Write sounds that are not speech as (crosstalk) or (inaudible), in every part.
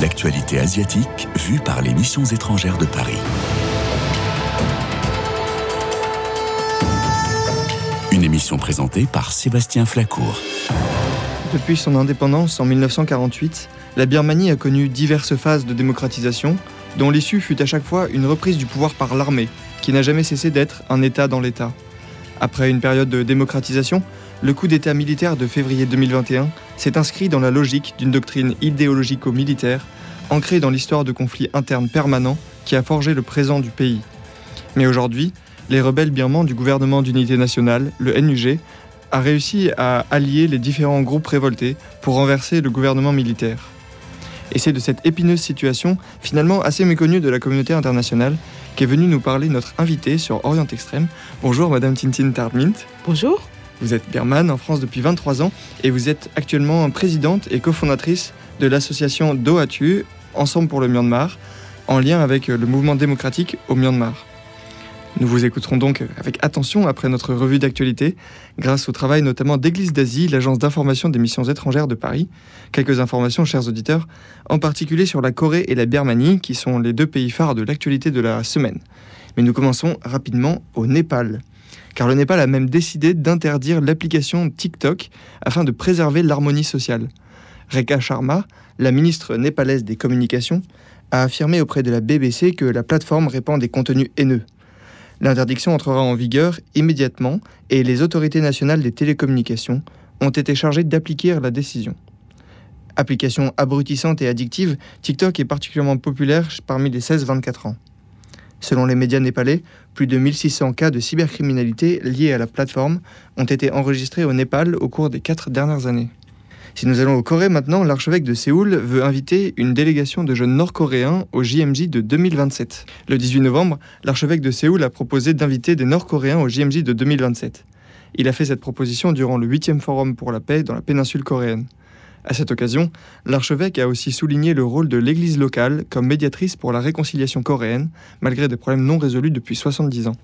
L'actualité asiatique vue par les missions étrangères de Paris. Une émission présentée par Sébastien Flacourt. Depuis son indépendance en 1948, la Birmanie a connu diverses phases de démocratisation, dont l'issue fut à chaque fois une reprise du pouvoir par l'armée, qui n'a jamais cessé d'être un État dans l'État. Après une période de démocratisation, le coup d'État militaire de février 2021 s'est inscrit dans la logique d'une doctrine idéologico-militaire ancrée dans l'histoire de conflits internes permanents qui a forgé le présent du pays. Mais aujourd'hui, les rebelles birmans du gouvernement d'unité nationale, le NUG, a réussi à allier les différents groupes révoltés pour renverser le gouvernement militaire. Et c'est de cette épineuse situation, finalement assez méconnue de la communauté internationale, qu'est venue nous parler notre invitée sur Orient Extrême. Bonjour Madame Tintin Tardmint. Bonjour. Vous êtes birmane en France depuis 23 ans et vous êtes actuellement présidente et cofondatrice de l'association Doatu, Ensemble pour le Myanmar, en lien avec le mouvement démocratique au Myanmar. Nous vous écouterons donc avec attention après notre revue d'actualité, grâce au travail notamment d'Église d'Asie, l'agence d'information des missions étrangères de Paris. Quelques informations, chers auditeurs, en particulier sur la Corée et la Birmanie, qui sont les deux pays phares de l'actualité de la semaine. Mais nous commençons rapidement au Népal. Car le Népal a même décidé d'interdire l'application TikTok afin de préserver l'harmonie sociale. Rekha Sharma, la ministre népalaise des Communications, a affirmé auprès de la BBC que la plateforme répand des contenus haineux. L'interdiction entrera en vigueur immédiatement et les autorités nationales des télécommunications ont été chargées d'appliquer la décision. Application abrutissante et addictive, TikTok est particulièrement populaire parmi les 16-24 ans. Selon les médias népalais, plus de 1600 cas de cybercriminalité liés à la plateforme ont été enregistrés au Népal au cours des quatre dernières années. Si nous allons au Corée maintenant, l'archevêque de Séoul veut inviter une délégation de jeunes nord-coréens au JMJ de 2027. Le 18 novembre, l'archevêque de Séoul a proposé d'inviter des nord-coréens au JMJ de 2027. Il a fait cette proposition durant le 8e forum pour la paix dans la péninsule coréenne. À cette occasion, l'archevêque a aussi souligné le rôle de l'Église locale comme médiatrice pour la réconciliation coréenne, malgré des problèmes non résolus depuis 70 ans.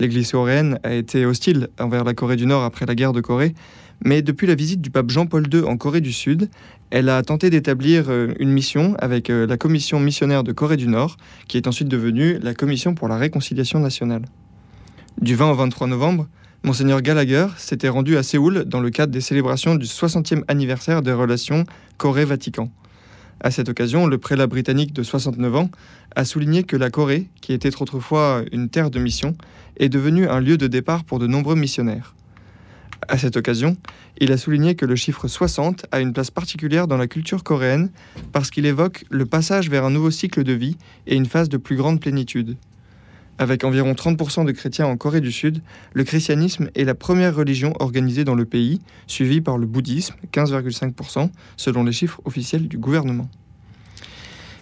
L'Église coréenne a été hostile envers la Corée du Nord après la guerre de Corée, mais depuis la visite du pape Jean-Paul II en Corée du Sud, elle a tenté d'établir euh, une mission avec euh, la Commission missionnaire de Corée du Nord, qui est ensuite devenue la Commission pour la réconciliation nationale. Du 20 au 23 novembre, Monseigneur Gallagher s'était rendu à Séoul dans le cadre des célébrations du 60e anniversaire des relations Corée-Vatican. À cette occasion, le prélat britannique de 69 ans a souligné que la Corée, qui était autrefois une terre de mission, est devenue un lieu de départ pour de nombreux missionnaires. À cette occasion, il a souligné que le chiffre 60 a une place particulière dans la culture coréenne parce qu'il évoque le passage vers un nouveau cycle de vie et une phase de plus grande plénitude. Avec environ 30% de chrétiens en Corée du Sud, le christianisme est la première religion organisée dans le pays, suivie par le bouddhisme, 15,5%, selon les chiffres officiels du gouvernement.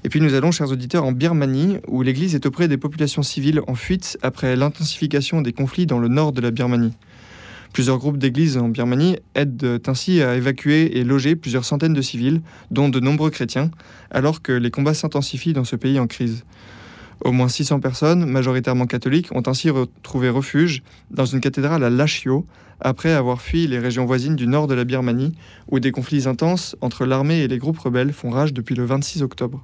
Et puis nous allons, chers auditeurs, en Birmanie, où l'Église est auprès des populations civiles en fuite après l'intensification des conflits dans le nord de la Birmanie. Plusieurs groupes d'églises en Birmanie aident ainsi à évacuer et loger plusieurs centaines de civils, dont de nombreux chrétiens, alors que les combats s'intensifient dans ce pays en crise. Au moins 600 personnes, majoritairement catholiques, ont ainsi retrouvé refuge dans une cathédrale à Lashio, après avoir fui les régions voisines du nord de la Birmanie, où des conflits intenses entre l'armée et les groupes rebelles font rage depuis le 26 octobre.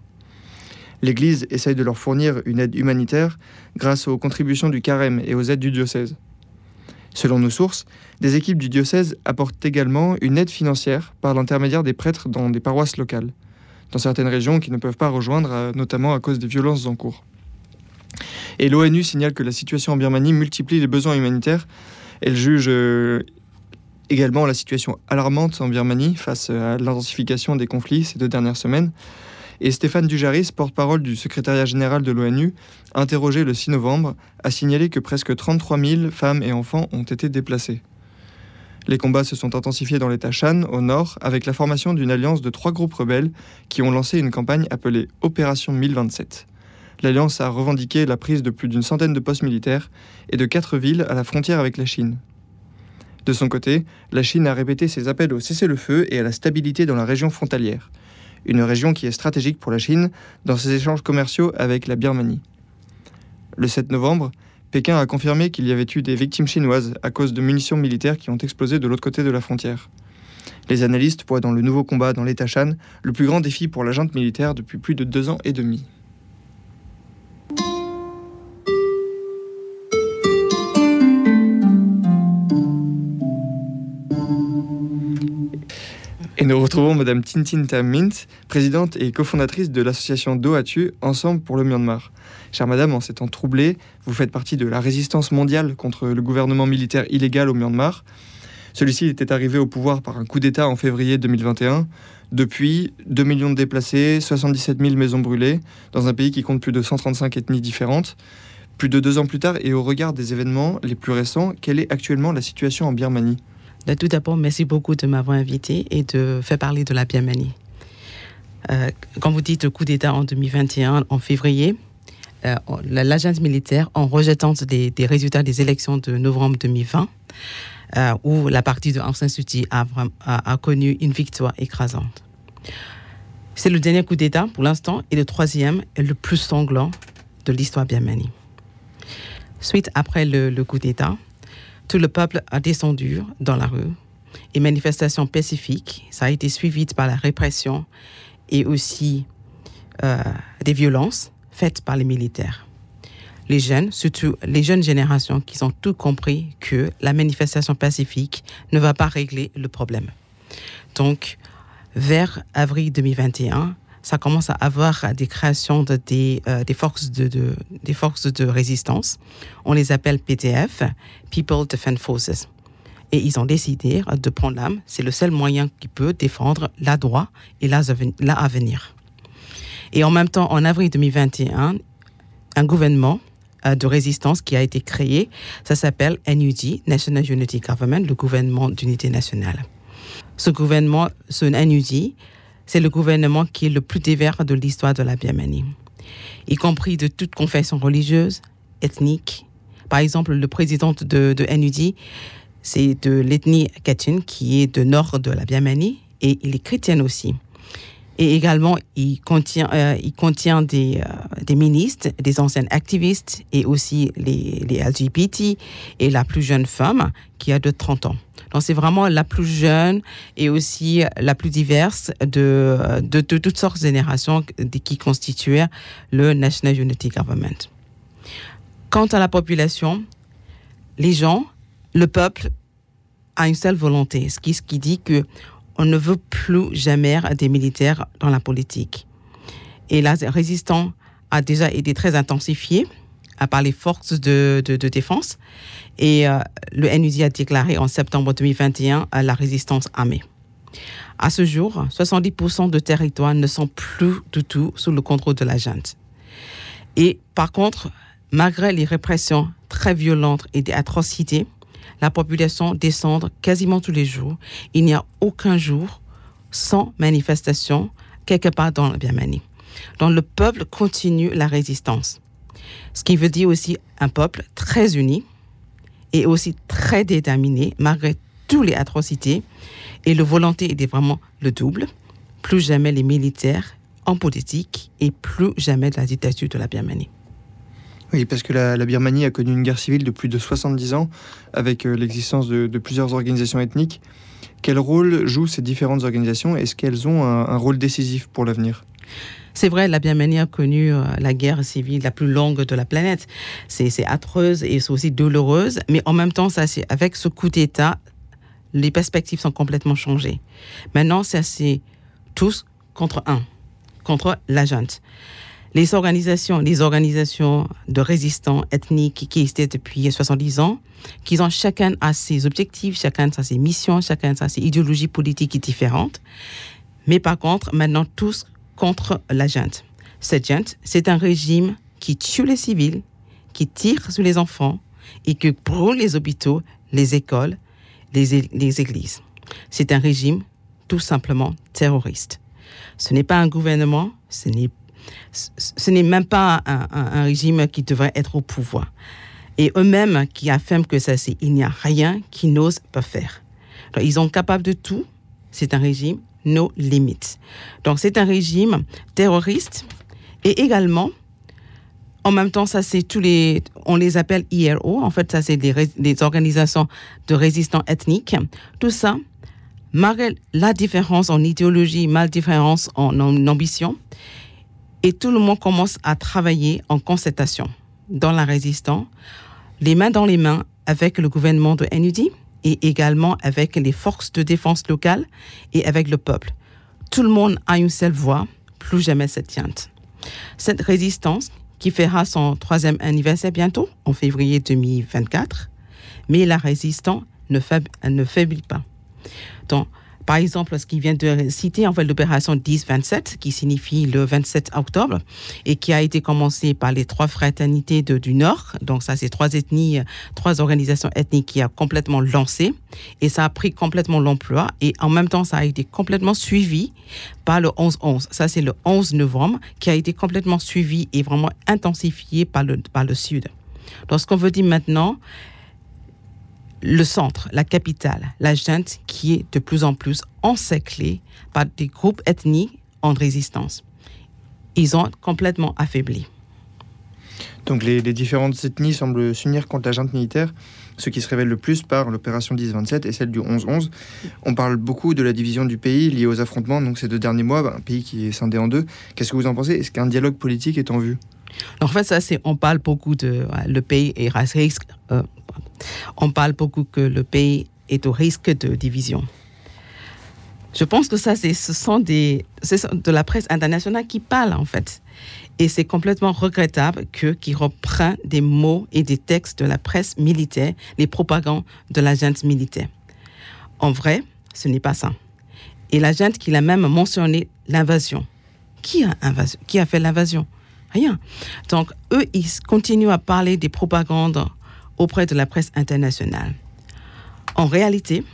L'Église essaye de leur fournir une aide humanitaire grâce aux contributions du carême et aux aides du diocèse. Selon nos sources, des équipes du diocèse apportent également une aide financière par l'intermédiaire des prêtres dans des paroisses locales, dans certaines régions qui ne peuvent pas rejoindre, euh, notamment à cause des violences en cours. Et l'ONU signale que la situation en Birmanie multiplie les besoins humanitaires. Elle juge euh, également la situation alarmante en Birmanie face à l'intensification des conflits ces deux dernières semaines. Et Stéphane Dujaris, porte-parole du secrétariat général de l'ONU, interrogé le 6 novembre, a signalé que presque 33 000 femmes et enfants ont été déplacés. Les combats se sont intensifiés dans l'État Shan, au nord, avec la formation d'une alliance de trois groupes rebelles qui ont lancé une campagne appelée Opération 1027. L'alliance a revendiqué la prise de plus d'une centaine de postes militaires et de quatre villes à la frontière avec la Chine. De son côté, la Chine a répété ses appels au cessez-le-feu et à la stabilité dans la région frontalière une région qui est stratégique pour la Chine dans ses échanges commerciaux avec la Birmanie. Le 7 novembre, Pékin a confirmé qu'il y avait eu des victimes chinoises à cause de munitions militaires qui ont explosé de l'autre côté de la frontière. Les analystes voient dans le nouveau combat dans l'État Shan le plus grand défi pour la junte militaire depuis plus de deux ans et demi. Nous retrouvons Madame Tintin Tam Mint, présidente et cofondatrice de l'association Doatu Ensemble pour le Myanmar. Chère Madame, en ces temps troublés, vous faites partie de la résistance mondiale contre le gouvernement militaire illégal au Myanmar. Celui-ci était arrivé au pouvoir par un coup d'État en février 2021. Depuis, 2 millions de déplacés, 77 000 maisons brûlées, dans un pays qui compte plus de 135 ethnies différentes. Plus de deux ans plus tard, et au regard des événements les plus récents, quelle est actuellement la situation en Birmanie? Tout d'abord, merci beaucoup de m'avoir invité et de faire parler de la Birmanie. Euh, quand vous dites coup d'État en 2021, en février, euh, l'agence militaire, en rejetant des, résultats des élections de novembre 2020, euh, où la partie de Aung San Suu Kyi a, connu une victoire écrasante. C'est le dernier coup d'État pour l'instant et le troisième est le plus sanglant de l'histoire birmanie. Suite après le coup d'État, tout le peuple a descendu dans la rue et manifestations pacifiques. Ça a été suivi par la répression et aussi euh, des violences faites par les militaires les jeunes, surtout les jeunes générations qui ont tout compris que la manifestation pacifique ne va pas régler le problème. Donc, vers avril 2021, ça commence à avoir des créations de, des, euh, forces de, de, des forces de résistance. On les appelle PTF, People Defense Forces. Et ils ont décidé de prendre l'âme. C'est le seul moyen qui peut défendre la droit et la. Et en même temps, en avril 2021, un gouvernement de résistance qui a été créé. Ça s'appelle NUD, National Unity Government, le gouvernement d'unité nationale. Ce gouvernement, ce NUD, c'est le gouvernement qui est le plus divers de l'histoire de la Birmanie, y compris de toute confession religieuse, ethnique. Par exemple, le président de, de NUD, c'est de l'ethnie Kachin, qui est de nord de la Birmanie, et il est chrétien aussi. Et également, il contient, euh, euh, des ministres, des anciens activistes et aussi les, LGBT et la plus jeune femme qui a de 30 ans. Donc, c'est vraiment la plus jeune et aussi la plus diverse de, toutes sortes de générations qui constituaient le National Unity Government. Quant à la population, les gens, le peuple a une seule volonté, ce qui dit que on ne veut plus jamais des militaires dans la politique. Et la résistance a déjà été très intensifiée par les forces de, de, défense. Et euh, le NUD a déclaré en septembre 2021 la résistance armée. À ce jour, 70% de territoires ne sont plus du tout sous le contrôle de la junte. Et par contre, malgré les répressions très violentes et des atrocités, la population descend quasiment tous les jours. Il n'y a aucun jour sans manifestation quelque part dans la Birmanie. Donc le peuple continue la résistance. Ce qui veut dire aussi un peuple très uni et aussi très déterminé malgré toutes les atrocités. Et le volonté était vraiment le double. Plus jamais les militaires en politique et plus jamais la dictature de la Birmanie. Oui, parce que la, Birmanie a connu une guerre civile de plus de 70 ans, avec euh, l'existence de, plusieurs organisations ethniques. Quel rôle jouent ces différentes organisations? Est-ce qu'elles ont un, un, rôle décisif pour l'avenir? C'est vrai, la Birmanie a connu euh, la guerre civile la plus longue de la planète. C'est atroce et c'est aussi douloureuse, mais en même temps, ça, avec ce coup d'État, les perspectives sont complètement changées. Maintenant, c'est tous contre un, contre la junte les organisations, les organisations de résistants ethniques qui existaient depuis 70 ans, qui ont chacun à ses objectifs, chacun a ses missions, chacun a ses idéologies politiques différentes. Mais par contre, maintenant tous contre la junte. Cette junte, c'est un régime qui tue les civils, qui tire sur les enfants et qui brûle les hôpitaux, les écoles, les, les églises. C'est un régime tout simplement terroriste. Ce n'est pas un gouvernement, ce n'est ce n'est même pas un, régime qui devrait être au pouvoir. Et eux-mêmes qui affirment que ça, c'est il n'y a rien qu'ils n'osent pas faire. Ils sont capables de tout. C'est un régime no limites. Donc c'est un régime terroriste et également En même temps, ça c'est tous les, on les appelle IRO. En fait, ça c'est des, organisations de résistants ethniques. Tout ça, malgré la différence en idéologie, mal différence en, en ambition, et tout le monde commence à travailler en concertation dans la résistance, les mains dans les mains avec le gouvernement de NUD et également avec les forces de défense locales et avec le peuple. Tout le monde a une seule voix, plus jamais cette tiente. Cette résistance, qui fera son troisième anniversaire bientôt, en février 2024, mais la résistance ne, faiblit pas. Par exemple, ce qui vient de citer, en fait, l'opération 10-27, qui signifie le 27 octobre, et qui a été commencée par les trois fraternités du Nord. Donc, ça, c'est trois ethnies, trois organisations ethniques qui a complètement lancé. Et ça a pris complètement l'emploi. Et en même temps, ça a été complètement suivi par le 11-11. Ça, c'est le 11 novembre, qui a été complètement suivi et vraiment intensifié par le, par le Sud. Donc, ce qu'on veut dire maintenant, le centre, la capitale, la junte qui est de plus en plus encerclée par des groupes ethniques en résistance. Ils ont complètement affaibli. Donc les, différentes ethnies semblent s'unir contre la junte militaire, ce qui se révèle le plus par l'opération 10-27 et celle du 11-11. On parle beaucoup de la division du pays liée aux affrontements, donc ces deux derniers mois, un pays qui est scindé en deux. Qu'est-ce que vous en pensez? Est-ce qu'un dialogue politique est en vue? En fait, ça, c'est, on parle beaucoup de le pays est euh, on parle beaucoup que le pays est au risque de division. Je pense que ça, ce sont de la presse internationale qui parle en fait. Et c'est complètement regrettable que qui reprend des mots et des textes de la presse militaire, les propagandes de l'agence militaire. En vrai, ce n'est pas ça. Et l'agent qui a même mentionné l'invasion. Qui a, qui a fait l'invasion? Rien. Donc, eux, ils continuent à parler des propagandes auprès de la presse internationale. En réalité,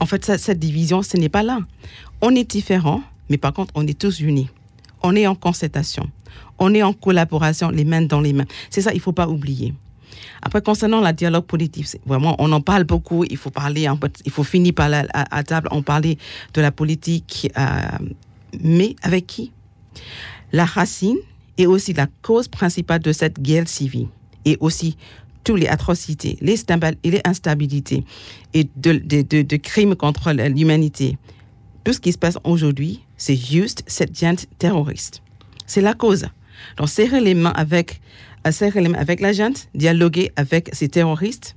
en fait, cette division, ce n'est pas là. On est différents, mais par contre, on est tous unis. On est en concertation. On est en collaboration, les mains dans les mains. C'est ça, il ne faut pas oublier. Après, concernant la dialogue politique, vraiment, on en parle beaucoup. Il faut parler, il faut finir par la, table, on parler de la politique, euh, mais avec qui? La racine est aussi la cause principale de cette guerre civile et aussi toutes les atrocités, les, instabilités et de, crimes contre l'humanité. Tout ce qui se passe aujourd'hui, c'est juste cette gente terroriste. C'est la cause. Donc, serrer les mains avec, euh, serrer les mains avec la gente, dialoguer avec ces terroristes,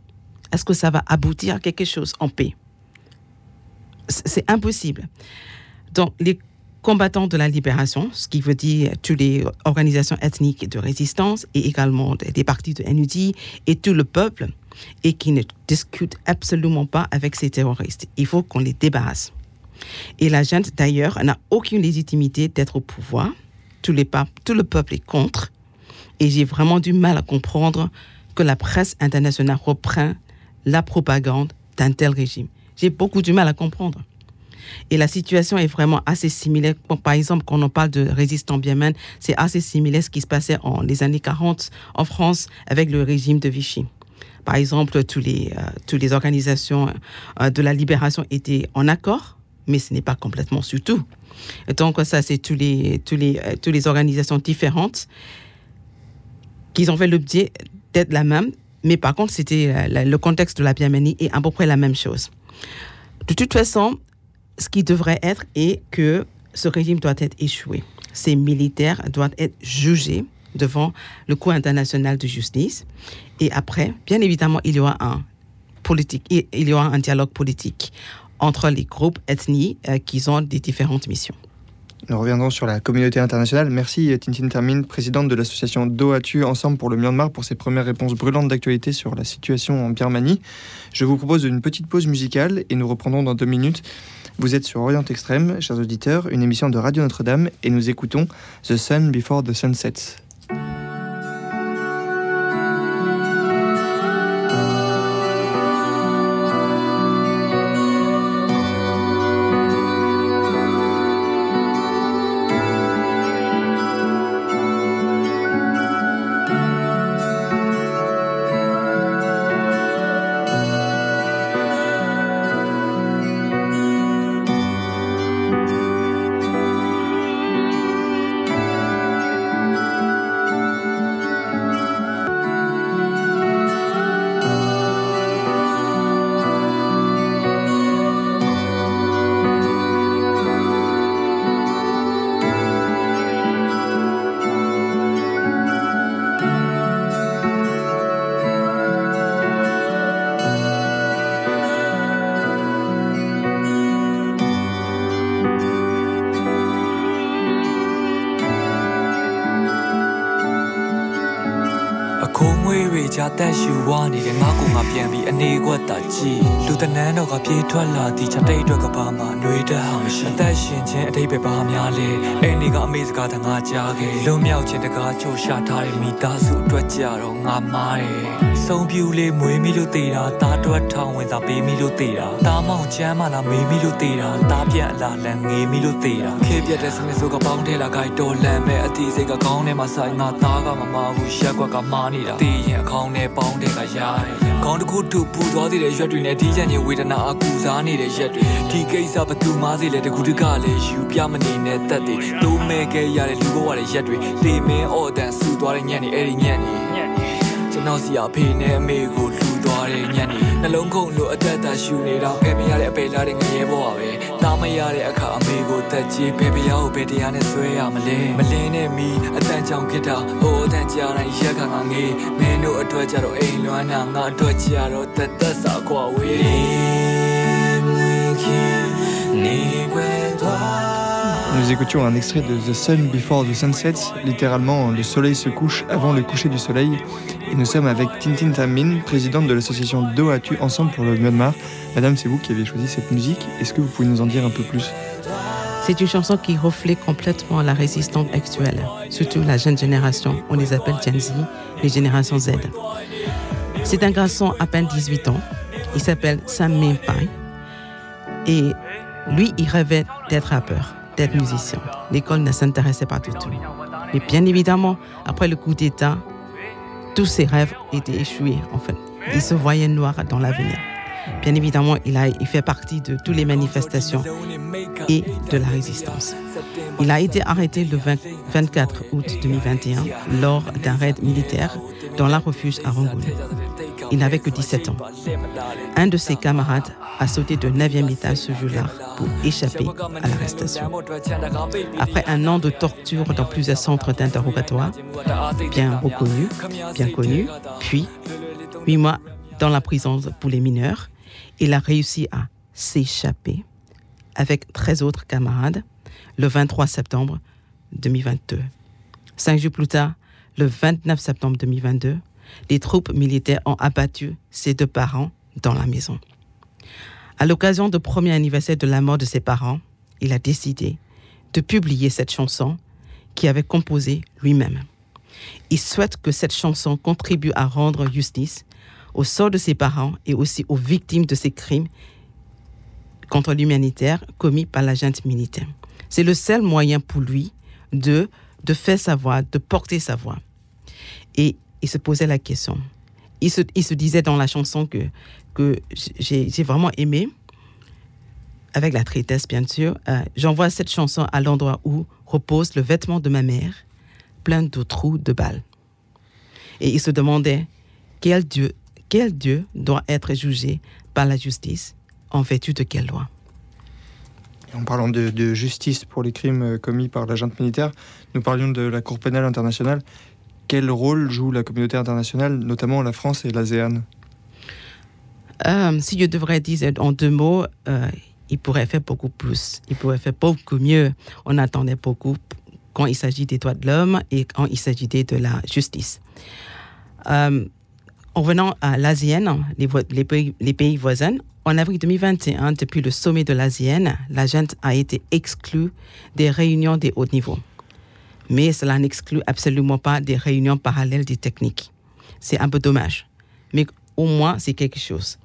est-ce que ça va aboutir à quelque chose en paix? C'est impossible. Donc, les combattants de la libération, ce qui veut dire toutes les organisations ethniques de résistance et également des partis de NUD et tout le peuple, et qui ne discutent absolument pas avec ces terroristes. Il faut qu'on les débarrasse. Et la gente, d'ailleurs, n'a aucune légitimité d'être au pouvoir. Tout, tout le peuple est contre. Et j'ai vraiment du mal à comprendre que la presse internationale reprend la propagande d'un tel régime. J'ai beaucoup du mal à comprendre. Et la situation est vraiment assez similaire. Par exemple, quand on parle de résistants biémen, c'est assez similaire à ce qui se passait en les années 40 en France avec le régime de Vichy. Par exemple, tous les, euh, toutes les organisations euh, de la libération étaient en accord, mais ce n'est pas complètement sur tout. Donc, ça, c'est tous les, tous les, euh, toutes les organisations différentes qui ont fait l'objet d'être la même, mais par contre, c'était le contexte de la Birmanie est à peu près la même chose. De toute façon, ce qui devrait être est que ce régime doit être échoué. Ces militaires doivent être jugés devant le Cour international de justice. Et après, bien évidemment, il y aura un politique, il y aura un dialogue politique entre les groupes ethniques euh, qui ont des différentes missions. Nous reviendrons sur la communauté internationale. Merci Tintin Termine, présidente de l'association Doatu Ensemble pour le Myanmar, pour ses premières réponses brûlantes d'actualité sur la situation en Birmanie. Je vous propose une petite pause musicale et nous reprendrons dans deux minutes. Vous êtes sur Orient Extrême, chers auditeurs, une émission de Radio Notre-Dame, et nous écoutons The Sun Before the Sunset. တွေကြတက်ရှူဝါနေတဲ့ငါကူငါပြန်ပြီးအနေကွက်တာကြည့်လူတနန်းတော့ကပြေးထွက်လာသည်ချက်တိတ်အတွက်ကဘာမှနှွေးတတ်ဟာမရှိအသက်ရှင်ခြင်းအတိတ်ပဲပါများလေအဲ့ဒီကအမေစကားတငါကြားခဲ့လွန်မြောက်ခြင်းတကားချိုးရှာထားတဲ့မိသားစုအတွက်ကြတော့ငါမားတယ် ဆုံးပြူလေးမွေးမိလို့တေတာတာတွက်ထောင်ဝင်သာပေးမိလို့တေတာတာမောင်ချမ်းမလားမေးမိလို့တေတာတာပြက်အလားလန်ငေးမိလို့တေတာခေပြက်တဲ့စမစ်ဆိုကပေါင်းထဲလာကြိုက်တော်လန်မဲ့အတီးစိတ်ကကောင်းထဲမှာဆိုင်ငါသားကမမဘူးရက်ကွက်ကမားနေတာတေးရင်အခေါင်းနဲ့ပေါင်းတဲ့ကရိုက်ခေါင်းတစ်ခုတူပူသွားသေးတဲ့ရွက်တွေနဲ့ဒီချန်ချင်းဝေဒနာအကူစားနေတဲ့ရက်တွေဒီကိစ္စဘသူမားစေလဲတကူတကလည်းယူပြမနေနဲ့တက်တယ်တိုးမဲခဲ့ရတဲ့လူဘဝတဲ့ရက်တွေတေမင်းအော်တန်ဆူသွားတဲ့ညံ့နေအဲ့ဒီညံ့နေကျွ န်တော်စီအဖေနဲ့အမေကိုလူသွားတဲ့ညံ့နေနှလုံးခုန်လို့အသက်သာရှူနေတာဖယ်မရတဲ့အပေလာတဲ့ငရဲဘဝပဲတားမရတဲ့အခါအမေကိုတက်ကြီးဖေဖရားကိုဘယ်တရားနဲ့ဆွဲရမလဲမလင်းနဲ့မီအတန်ကြောင်ဖြစ်တာဟိုအတန်ကြာတိုင်းရက်ခါငါငေးမင်းတို့အတွက်ကြတော့အိမ်လွမ်းတာငါအတွက်ကြတော့တက်တက်စာကွာဝေး Nous écoutions un extrait de The Sun Before the Sunset, littéralement le soleil se couche avant le coucher du soleil. Nous sommes avec Tintin Tamin, présidente de l'association Do Atu Ensemble pour le Myanmar. Madame, c'est vous qui avez choisi cette musique. Est-ce que vous pouvez nous en dire un peu plus? C'est une chanson qui reflète complètement la résistance actuelle, surtout la jeune génération. On les appelle Gen Z, les générations Z. C'est un garçon à peine 18 ans. Il s'appelle Sam Min Pai. Et lui, il rêvait d'être rappeur, d'être musicien. L'école ne s'intéressait pas du tout. Mais bien évidemment, après le coup d'État, tous ses rêves étaient échoués, en fait. Il se voyait noir dans l'avenir. Bien évidemment, il, a, fait partie de toutes les manifestations et de la résistance. Il a été arrêté le 20 24 août 2021 lors d'un raid militaire dans la refuge à Rangoon. Il n'avait que 17 ans. Un de ses camarades a sauté de 9e étage ce jour-là pour échapper à l'arrestation. Après un an de torture dans plusieurs centres d'interrogatoire, bien reconnus, bien connus, puis huit mois dans la prison pour les mineurs, il a réussi à s'échapper avec 13 autres camarades le 23 septembre 2022. Cinq jours plus tard, le 29 septembre 2022, les troupes militaires ont abattu ses deux parents dans la maison. À l'occasion du premier anniversaire de la mort de ses parents, il a décidé de publier cette chanson qu'il avait composée lui-même. Il souhaite que cette chanson contribue à rendre justice au sort de ses parents et aussi aux victimes de ces crimes contre l'humanitaire commis par la junte militaire. C'est le seul moyen pour lui de, faire sa voix, de porter sa voix. Et il se posait la question. Il se, disait dans la chanson que, que j'ai vraiment aimé, avec la tristesse bien sûr, euh, j'envoie cette chanson à l'endroit où repose le vêtement de ma mère, plein de trous de balles. Et il se demandait quel Dieu, quel Dieu doit être jugé par la justice, en vertu de quelle loi? En parlant de, de justice pour les crimes commis par la junte militaire, nous parlions de la Cour pénale internationale. Quel rôle joue la communauté internationale, notamment la France et l'ASEAN Euh, si je devrais dire en deux mots, euh, il pourrait faire beaucoup plus. Il pourrait faire beaucoup mieux. On attendait beaucoup quand il s'agit des droits de l'homme et quand il s'agissait de la justice. Euh, en venant à l'ASEAN, les, les pays, voisins, en avril 2021, depuis le sommet de l'ASEAN, la junte a été exclue des réunions des hauts niveaux. Mais cela n'exclut absolument pas des réunions parallèles des techniques. C'est un peu dommage. Mais au moins, c'est quelque chose.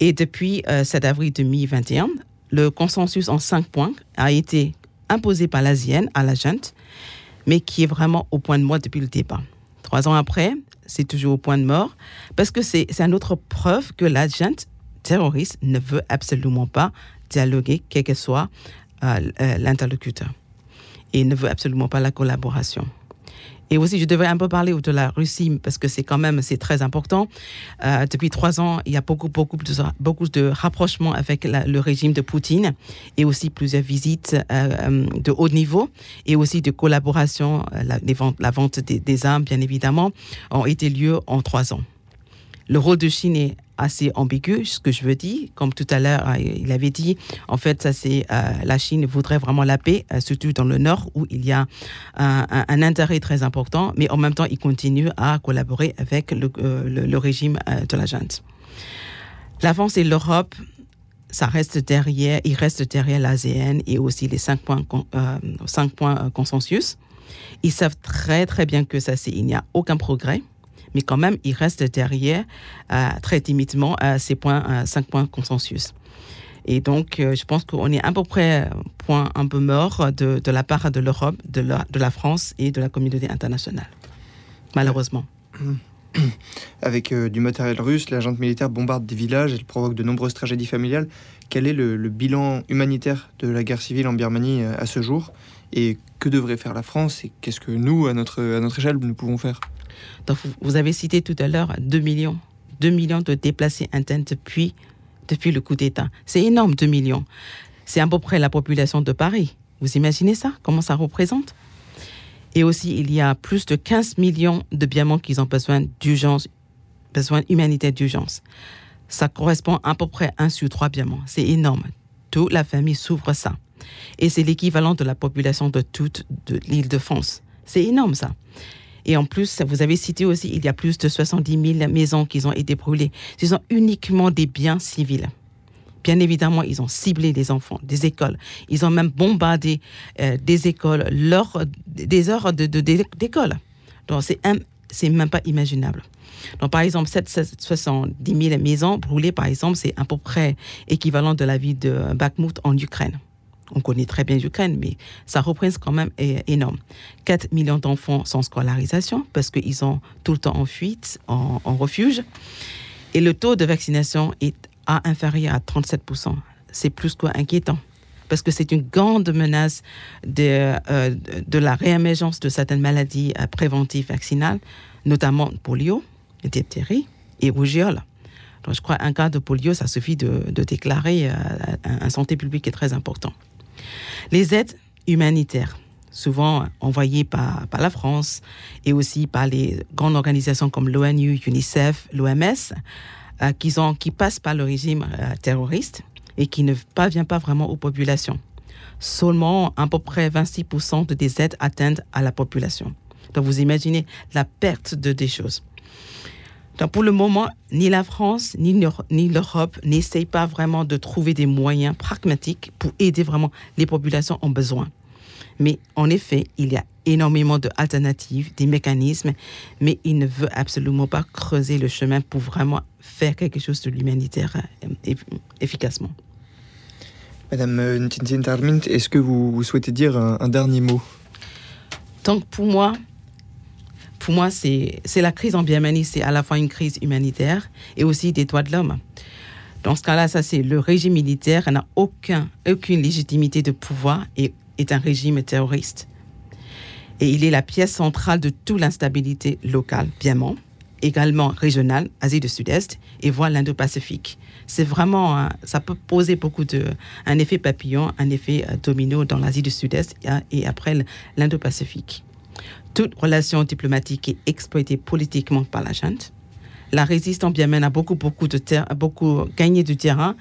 Et depuis euh, 7 avril 2021, le consensus en cinq points a été imposé par l'ASEAN à la junte, mais qui est vraiment au point de mort depuis le départ. Trois ans après, c'est toujours au point de mort, parce que c'est c'est une autre preuve que la junte terroriste ne veut absolument pas dialoguer, quel que soit euh, euh, l'interlocuteur, et ne veut absolument pas la collaboration. Et aussi, je devrais un peu parler de la Russie parce que c'est quand même c'est très important. Euh, depuis trois ans, il y a beaucoup beaucoup de, beaucoup de rapprochements avec le régime de Poutine et aussi plusieurs visites euh, euh, de haut niveau et aussi de collaboration. La, vente des, des armes, bien évidemment, ont été lieu en trois ans. Le rôle de Chine est assez ambigu, ce que je veux dire. Comme tout à l'heure, euh, il avait dit, en fait, ça c'est la Chine voudrait vraiment la paix, surtout dans le nord où il y a un, intérêt très important, mais en même temps, il continue à collaborer avec le, le régime de la junte. La France et l'Europe ça reste derrière, il reste derrière l'ASEAN et aussi les cinq points, euh, cinq points euh, consensus. Ils savent très très bien que ça, c'est, il n'y a aucun progrès, mais quand même, ils restent derrière euh, très timidement à ces points, cinq points consensus. Et donc, je pense qu'on est à peu près point un peu mort de, de la part de l'Europe, de la, France et de la communauté internationale, malheureusement. (coughs) Avec euh, du matériel russe, la militaire bombarde des villages, elle provoque de nombreuses tragédies familiales. Quel est le, bilan humanitaire de la guerre civile en Birmanie euh, à ce jour? Et que devrait faire la France? Et qu'est-ce que nous, à notre, à notre échelle, nous pouvons faire? Vous avez cité tout à l'heure 2 millions. 2 millions de déplacés internes depuis, depuis le coup d'État. C'est énorme, 2 millions. C'est à peu près la population de Paris. Vous imaginez ça? Comment ça représente? Et aussi, il y a plus de 15 millions de Birmans qui ont besoin d'urgence, besoin humanitaire d'urgence. Ça correspond à peu près à 1 sur 3 Birmans. C'est énorme. Toute la famille souffre ça. Et c'est l'équivalent de la population de toute l'île de France. C'est énorme ça. Et en plus, vous avez cité aussi, il y a plus de 70 000 maisons qui ont été brûlées. Ce sont uniquement des biens civils. Bien évidemment, ils ont ciblé les enfants, des écoles. Ils ont même bombardé euh, des écoles, lors des heures d'école. De, Donc, c'est c'est même pas imaginable. Donc, par exemple, 770 000 maisons brûlées, par exemple, c'est à peu près équivalent de la vie de Bakhmut en Ukraine. On connaît très bien l'Ukraine, mais ça représente quand même énorme. 4 millions d'enfants sans scolarisation parce qu'ils sont tout le temps en fuite, en, refuge. Et le taux de vaccination est à inférieur à 37%. C'est plus qu'inquiétant parce que c'est une grande menace de, euh, la réémergence de certaines maladies euh, préventives vaccinales, notamment polio, diphtérie et rougeole. Donc, je crois qu'un cas de polio, ça suffit de, déclarer euh, un, santé publique est très important. Les aides humanitaires, souvent envoyées par, la France et aussi par les grandes organisations comme l'ONU, UNICEF, l'OMS, euh, qui, passent par le régime euh, terroriste et qui ne parvient pas vraiment aux populations. Seulement à peu près 26% de des aides atteignent à la population. Donc vous imaginez la perte de des choses. Donc pour le moment, ni la France ni l'Europe n'essayent pas vraiment de trouver des moyens pragmatiques pour aider vraiment les populations en besoin. Mais en effet, il y a énormément d'alternatives, des mécanismes, mais il ne veut absolument pas creuser le chemin pour vraiment faire quelque chose de l'humanitaire euh, efficacement. Madame euh, Ntintin Tarmint, est-ce que vous, souhaitez dire un, dernier mot? Donc pour moi, pour moi, c'est la crise en Birmanie, c'est à la fois une crise humanitaire et aussi des droits de l'homme. Dans ce cas-là, ça c'est le régime militaire n'a aucun, aucune légitimité de pouvoir et est un régime terroriste. Et il est la pièce centrale de toute l'instabilité locale, bienment, également régionale, Asie du Sud-Est et voire l'Indo-Pacifique. C'est vraiment, ça peut poser beaucoup de, un effet papillon, un effet euh, domino dans l'Asie du Sud-Est et après l'Indo-Pacifique. Toute relation diplomatique est exploitée politiquement par la junte. La résistance bienmen a beaucoup, beaucoup de terre, beaucoup gagné du terrain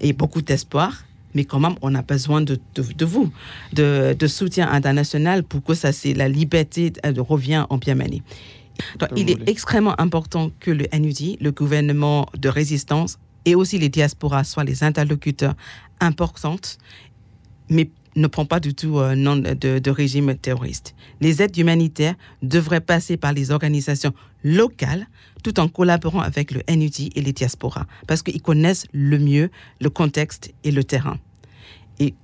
et beaucoup d'espoir mais quand même, on a besoin de, de, vous, de, de, soutien international pour que ça, c'est la liberté de revient en Birmanie. Donc, il est extrêmement important que le NUD, le gouvernement de résistance, et aussi les diasporas soient les interlocuteurs importants, mais ne prend pas du tout euh, nom de, régime terroriste. Les aides humanitaires devraient passer par les organisations locales tout en collaborant avec le NUT et les diasporas parce qu'ils connaissent le mieux le contexte et le terrain. Et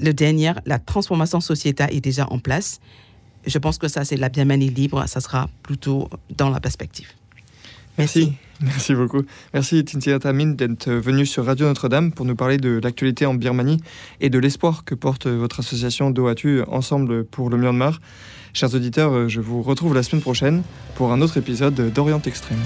le dernier, la transformation sociétale est déjà en place. Je pense que ça, c'est la Birmanie libre. Ça sera plutôt dans la perspective. Merci. Merci beaucoup. Merci Tintia Tamin d'être venu sur Radio Notre-Dame pour nous parler de l'actualité en Birmanie et de l'espoir que porte votre association Doatu Ensemble pour le Myanmar. Chers auditeurs, je vous retrouve la semaine prochaine pour un autre épisode d'Orient Extrême.